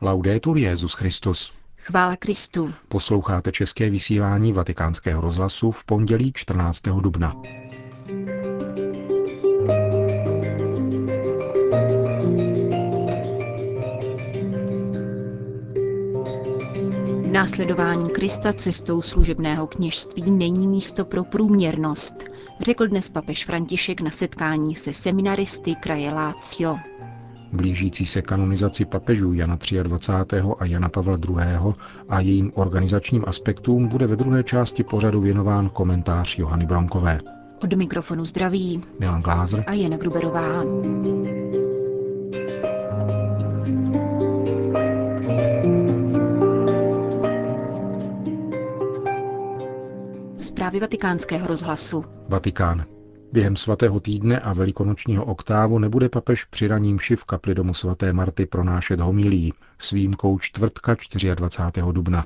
Laudetur Jezus Christus. Chvála Kristu. Posloucháte české vysílání Vatikánského rozhlasu v pondělí 14. dubna. Následování Krista cestou služebného kněžství není místo pro průměrnost, řekl dnes papež František na setkání se seminaristy kraje Lácio. Blížící se kanonizaci papežů Jana 23. a Jana Pavla II. a jejím organizačním aspektům bude ve druhé části pořadu věnován komentář Johany Bromkové. Od mikrofonu zdraví Milan Glázer a Jana Gruberová. Zprávy vatikánského rozhlasu. Vatikán. Během svatého týdne a velikonočního oktávu nebude papež při raním v kapli domu svaté Marty pronášet homilí s výjimkou čtvrtka 24. dubna.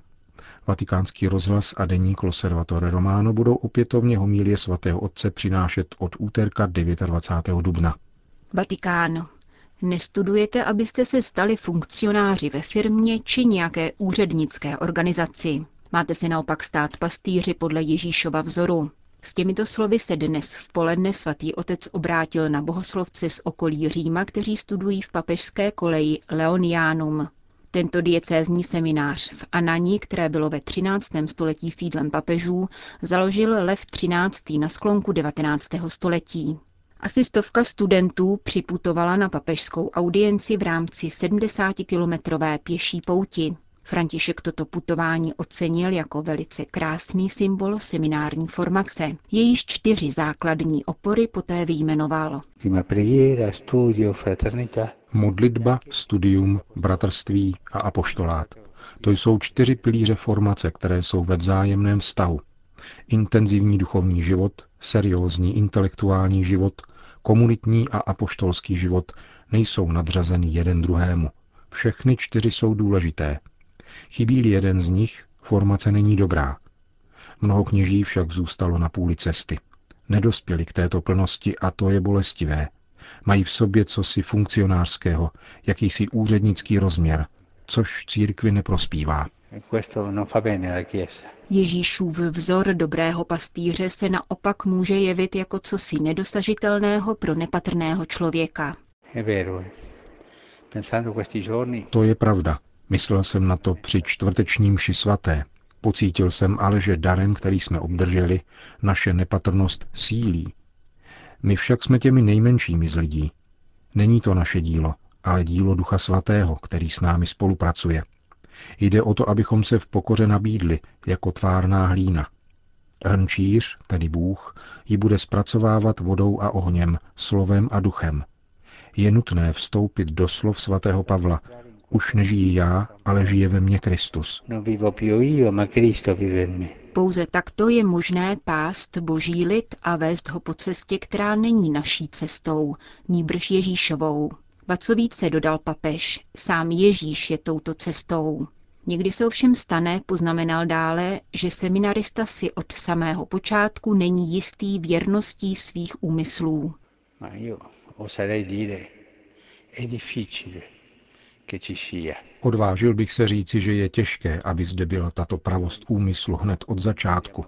Vatikánský rozhlas a deník Loservatore Romano budou opětovně homílie svatého otce přinášet od úterka 29. dubna. Vatikán. Nestudujete, abyste se stali funkcionáři ve firmě či nějaké úřednické organizaci. Máte si naopak stát pastýři podle Ježíšova vzoru. S těmito slovy se dnes v poledne svatý otec obrátil na bohoslovce z okolí Říma, kteří studují v papežské koleji Leonianum. Tento diecézní seminář v Anani, které bylo ve 13. století sídlem papežů, založil Lev 13. na sklonku 19. století. Asi stovka studentů připutovala na papežskou audienci v rámci 70-kilometrové pěší pouti. František toto putování ocenil jako velice krásný symbol seminární formace. Jejíž čtyři základní opory poté vyjmenoval. Modlitba, studium, bratrství a apoštolát. To jsou čtyři pilíře formace, které jsou ve vzájemném vztahu. Intenzivní duchovní život, seriózní intelektuální život, komunitní a apoštolský život nejsou nadřazeny jeden druhému. Všechny čtyři jsou důležité, Chybí-li jeden z nich, formace není dobrá. Mnoho kněží však zůstalo na půli cesty. Nedospěli k této plnosti a to je bolestivé. Mají v sobě cosi funkcionářského, jakýsi úřednický rozměr, což církvi neprospívá. Ježíšův vzor dobrého pastýře se naopak může jevit jako cosi nedosažitelného pro nepatrného člověka. To je pravda. Myslel jsem na to při čtvrtečním ši svaté. Pocítil jsem ale, že darem, který jsme obdrželi, naše nepatrnost sílí. My však jsme těmi nejmenšími z lidí. Není to naše dílo, ale dílo Ducha Svatého, který s námi spolupracuje. Jde o to, abychom se v pokoře nabídli jako tvárná hlína. Hrnčíř, tedy Bůh, ji bude zpracovávat vodou a ohněm, slovem a duchem. Je nutné vstoupit do slov svatého Pavla, už nežijí já, ale žije ve mně Kristus. Pouze takto je možné pást boží lid a vést ho po cestě, která není naší cestou, níbrž Ježíšovou. Ba co více dodal papež, sám Ježíš je touto cestou. Někdy se ovšem stane, poznamenal dále, že seminarista si od samého počátku není jistý věrností svých úmyslů. Ma io oserei dire, è difficile Odvážil bych se říci, že je těžké, aby zde byla tato pravost úmyslu hned od začátku.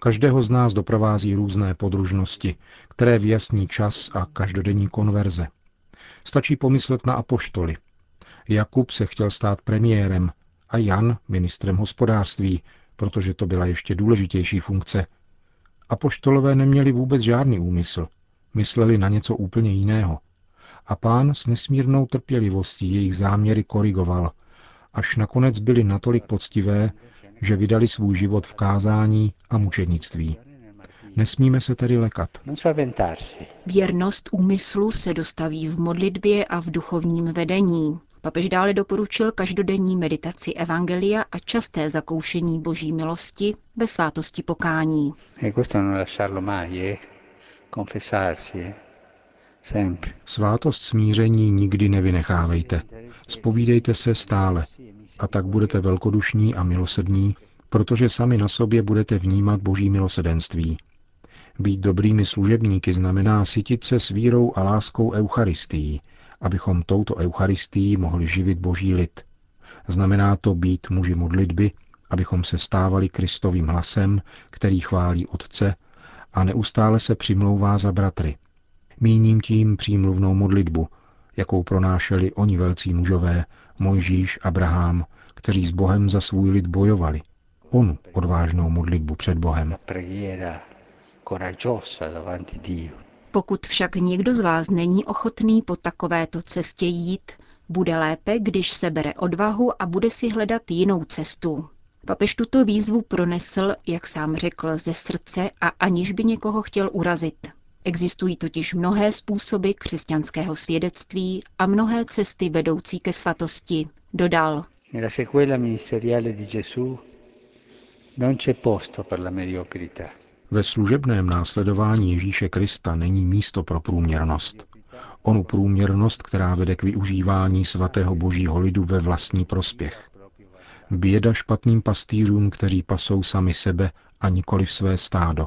Každého z nás doprovází různé podružnosti, které vyjasní čas a každodenní konverze. Stačí pomyslet na apoštoly. Jakub se chtěl stát premiérem a Jan ministrem hospodářství, protože to byla ještě důležitější funkce. Apoštolové neměli vůbec žádný úmysl. Mysleli na něco úplně jiného – a pán s nesmírnou trpělivostí jejich záměry korigoval, až nakonec byly natolik poctivé, že vydali svůj život v kázání a mučednictví. Nesmíme se tedy lekat. Věrnost úmyslu se dostaví v modlitbě a v duchovním vedení. Papež dále doporučil každodenní meditaci Evangelia a časté zakoušení boží milosti ve svátosti pokání. E Svátost smíření nikdy nevynechávejte. Spovídejte se stále a tak budete velkodušní a milosední, protože sami na sobě budete vnímat boží milosedenství. Být dobrými služebníky znamená sytit se s vírou a láskou Eucharistií, abychom touto Eucharistií mohli živit boží lid. Znamená to být muži modlitby, abychom se stávali Kristovým hlasem, který chválí Otce a neustále se přimlouvá za bratry. Míním tím přímluvnou modlitbu, jakou pronášeli oni velcí mužové, Mojžíš, Abraham, kteří s Bohem za svůj lid bojovali. Onu odvážnou modlitbu před Bohem. Pokud však někdo z vás není ochotný po takovéto cestě jít, bude lépe, když sebere odvahu a bude si hledat jinou cestu. Papež tuto výzvu pronesl, jak sám řekl, ze srdce a aniž by někoho chtěl urazit. Existují totiž mnohé způsoby křesťanského svědectví a mnohé cesty vedoucí ke svatosti, dodal. Nella sequela ministeriale di Gesù non c'è posto per la mediocrità. Ve služebném následování Ježíše Krista není místo pro průměrnost. Onu průměrnost, která vede k využívání svatého božího lidu ve vlastní prospěch. Běda špatným pastýřům, kteří pasou sami sebe a nikoli v své stádo,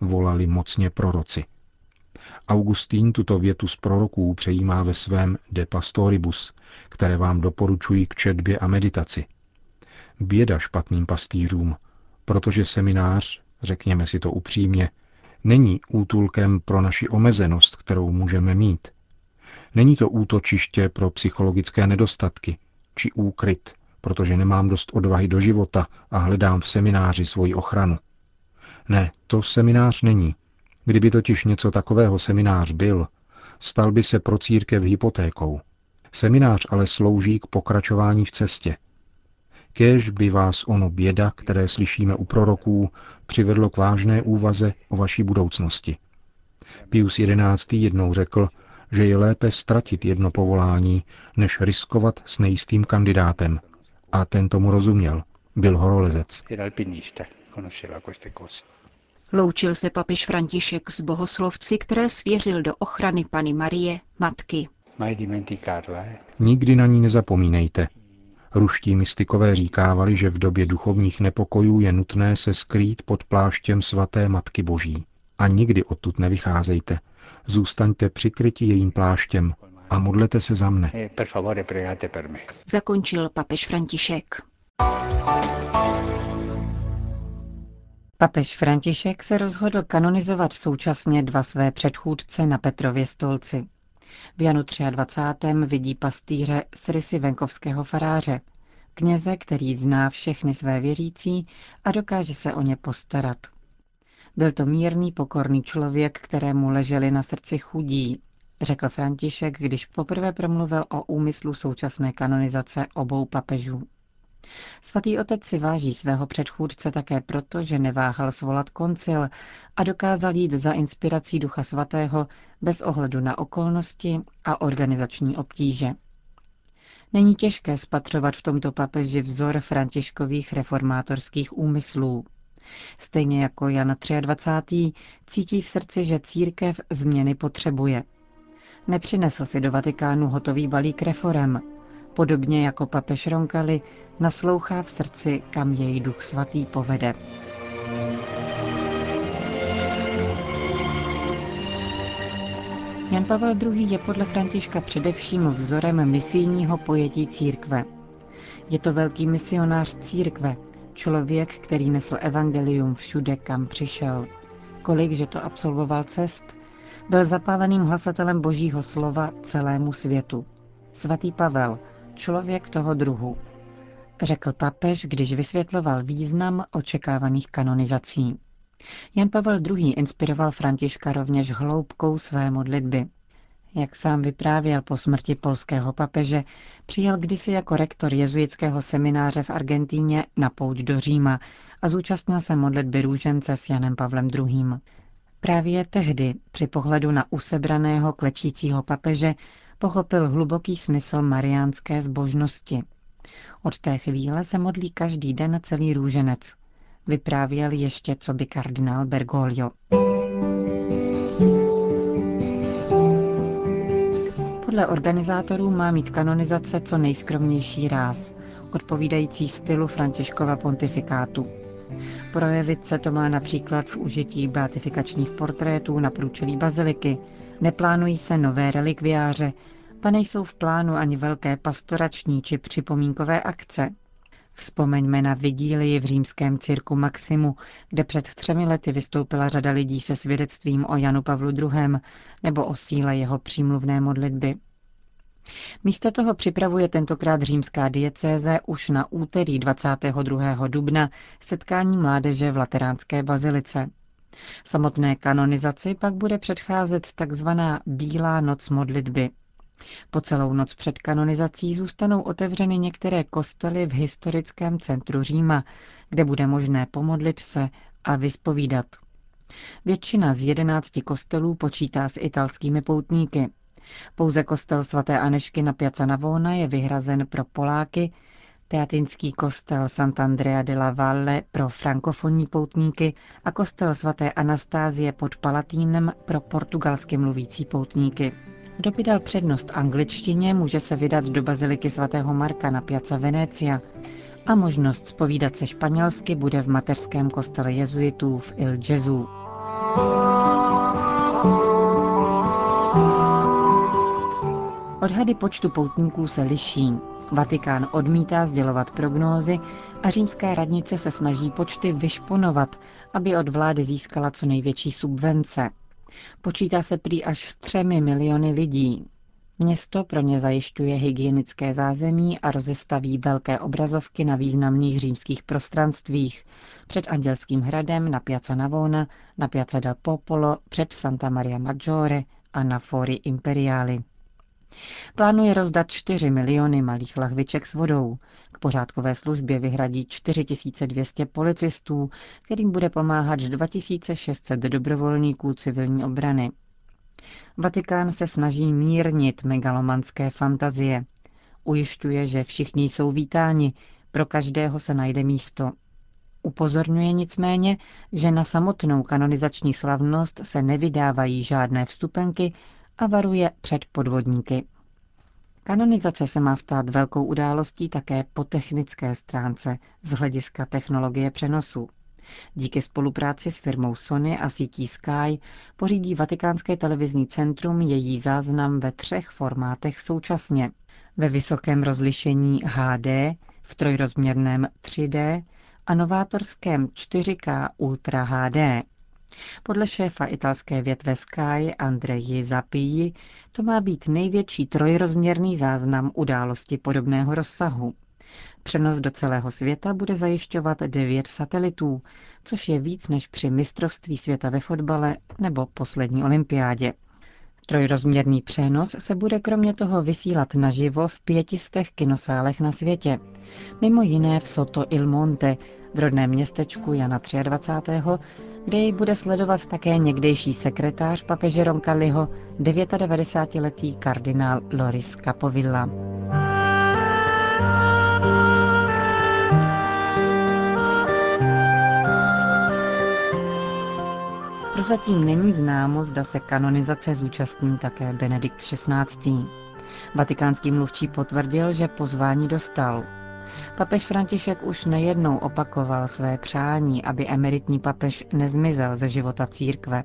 volali mocně proroci. Augustín tuto větu z proroků přejímá ve svém De Pastoribus, které vám doporučují k četbě a meditaci. Běda špatným pastýřům, protože seminář, řekněme si to upřímně, není útulkem pro naši omezenost, kterou můžeme mít. Není to útočiště pro psychologické nedostatky, či úkryt, protože nemám dost odvahy do života a hledám v semináři svoji ochranu. Ne, to seminář není. Kdyby totiž něco takového seminář byl, stal by se pro církev hypotékou. Seminář ale slouží k pokračování v cestě. Kéž by vás ono běda, které slyšíme u proroků, přivedlo k vážné úvaze o vaší budoucnosti. Pius XI. jednou řekl, že je lépe ztratit jedno povolání, než riskovat s nejistým kandidátem. A ten tomu rozuměl. Byl horolezec. Loučil se papež František s bohoslovci, které svěřil do ochrany Pany Marie, matky. Eh? Nikdy na ní nezapomínejte. Ruští mystikové říkávali, že v době duchovních nepokojů je nutné se skrýt pod pláštěm svaté Matky Boží. A nikdy odtud nevycházejte. Zůstaňte přikryti jejím pláštěm a modlete se za mne. Eh, Zakončil papež František. Papež František se rozhodl kanonizovat současně dva své předchůdce na Petrově stolci. V Janu 23. vidí pastýře z rysy venkovského faráře, kněze, který zná všechny své věřící a dokáže se o ně postarat. Byl to mírný, pokorný člověk, kterému leželi na srdci chudí, řekl František, když poprvé promluvil o úmyslu současné kanonizace obou papežů. Svatý otec si váží svého předchůdce také proto, že neváhal svolat koncil a dokázal jít za inspirací Ducha Svatého bez ohledu na okolnosti a organizační obtíže. Není těžké spatřovat v tomto papeži vzor františkových reformátorských úmyslů. Stejně jako Jan 23. cítí v srdci, že církev změny potřebuje. Nepřinesl si do Vatikánu hotový balík reform, Podobně jako papež Ronkali naslouchá v srdci, kam jej duch svatý povede. Jan Pavel II. je podle Františka především vzorem misijního pojetí církve. Je to velký misionář církve, člověk, který nesl evangelium všude, kam přišel. Kolik, že to absolvoval cest, byl zapáleným hlasatelem božího slova celému světu. Svatý Pavel, člověk toho druhu, řekl papež, když vysvětloval význam očekávaných kanonizací. Jan Pavel II. inspiroval Františka rovněž hloubkou své modlitby. Jak sám vyprávěl po smrti polského papeže, přijel kdysi jako rektor jezuitského semináře v Argentíně na pouť do Říma a zúčastnil se modlitby růžence s Janem Pavlem II. Právě tehdy, při pohledu na usebraného klečícího papeže, pochopil hluboký smysl mariánské zbožnosti. Od té chvíle se modlí každý den celý růženec. Vyprávěl ještě co by kardinál Bergoglio. Podle organizátorů má mít kanonizace co nejskromnější ráz, odpovídající stylu Františkova pontifikátu. Projevit se to má například v užití beatifikačních portrétů na průčelí baziliky, neplánují se nové relikviáře pa nejsou v plánu ani velké pastorační či připomínkové akce. Vzpomeňme na vigílii v římském cirku Maximu, kde před třemi lety vystoupila řada lidí se svědectvím o Janu Pavlu II. nebo o síle jeho přímluvné modlitby. Místo toho připravuje tentokrát římská diecéze už na úterý 22. dubna setkání mládeže v Lateránské bazilice. Samotné kanonizaci pak bude předcházet takzvaná Bílá noc modlitby. Po celou noc před kanonizací zůstanou otevřeny některé kostely v historickém centru Říma, kde bude možné pomodlit se a vyspovídat. Většina z jedenácti kostelů počítá s italskými poutníky. Pouze kostel svaté Anešky na Piazza Navona je vyhrazen pro Poláky, teatinský kostel Sant'Andrea de la Valle pro frankofonní poutníky a kostel svaté Anastázie pod Palatínem pro portugalsky mluvící poutníky. Kdo by dal přednost angličtině, může se vydat do baziliky svatého Marka na Piazza Venecia a možnost spovídat se španělsky bude v mateřském kostele jezuitů v Il Gesù. Odhady počtu poutníků se liší. Vatikán odmítá sdělovat prognózy a římská radnice se snaží počty vyšponovat, aby od vlády získala co největší subvence. Počítá se prý až s třemi miliony lidí. Město pro ně zajišťuje hygienické zázemí a rozestaví velké obrazovky na významných římských prostranstvích. Před Andělským hradem, na Piazza Navona, na Piazza del Popolo, před Santa Maria Maggiore a na Fori Imperiali. Plánuje rozdat 4 miliony malých lahviček s vodou. K pořádkové službě vyhradí 4200 policistů, kterým bude pomáhat 2600 dobrovolníků civilní obrany. Vatikán se snaží mírnit megalomanské fantazie. Ujišťuje, že všichni jsou vítáni, pro každého se najde místo. Upozorňuje nicméně, že na samotnou kanonizační slavnost se nevydávají žádné vstupenky a varuje před podvodníky. Kanonizace se má stát velkou událostí také po technické stránce z hlediska technologie přenosu. Díky spolupráci s firmou Sony a sítí Sky pořídí Vatikánské televizní centrum její záznam ve třech formátech současně. Ve vysokém rozlišení HD, v trojrozměrném 3D a novátorském 4K Ultra HD. Podle šéfa italské větve Sky Andreji Zapiji to má být největší trojrozměrný záznam události podobného rozsahu. Přenos do celého světa bude zajišťovat devět satelitů, což je víc než při mistrovství světa ve fotbale nebo poslední olympiádě. Trojrozměrný přenos se bude kromě toho vysílat naživo v pětistech kinosálech na světě. Mimo jiné v Soto Il Monte, v rodném městečku Jana 23., kde ji bude sledovat také někdejší sekretář papeže Roncalliho, 99-letý kardinál Loris Capovilla. Prozatím není známo, zda se kanonizace zúčastní také Benedikt XVI. Vatikánský mluvčí potvrdil, že pozvání dostal. Papež František už nejednou opakoval své přání, aby emeritní papež nezmizel ze života církve.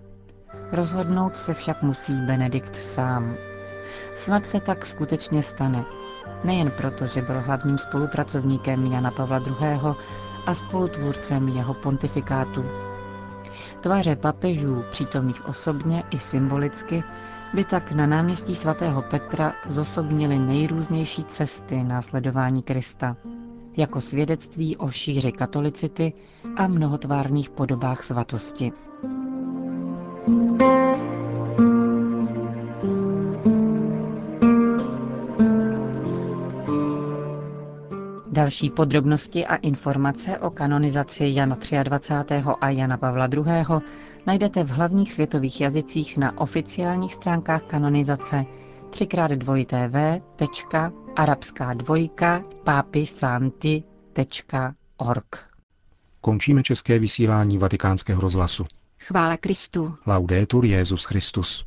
Rozhodnout se však musí Benedikt sám. Snad se tak skutečně stane. Nejen proto, že byl hlavním spolupracovníkem Jana Pavla II. a spolutvůrcem jeho pontifikátu. Tváře papežů, přítomných osobně i symbolicky, by tak na náměstí svatého Petra zosobnili nejrůznější cesty následování Krista, jako svědectví o šíři katolicity a mnohotvárných podobách svatosti. Další podrobnosti a informace o kanonizaci Jana 23. a Jana Pavla II. najdete v hlavních světových jazycích na oficiálních stránkách kanonizace 3 arabská dvojka papisanti.org. Končíme české vysílání vatikánského rozhlasu. Chvála Kristu. Laudetur Jezus Christus.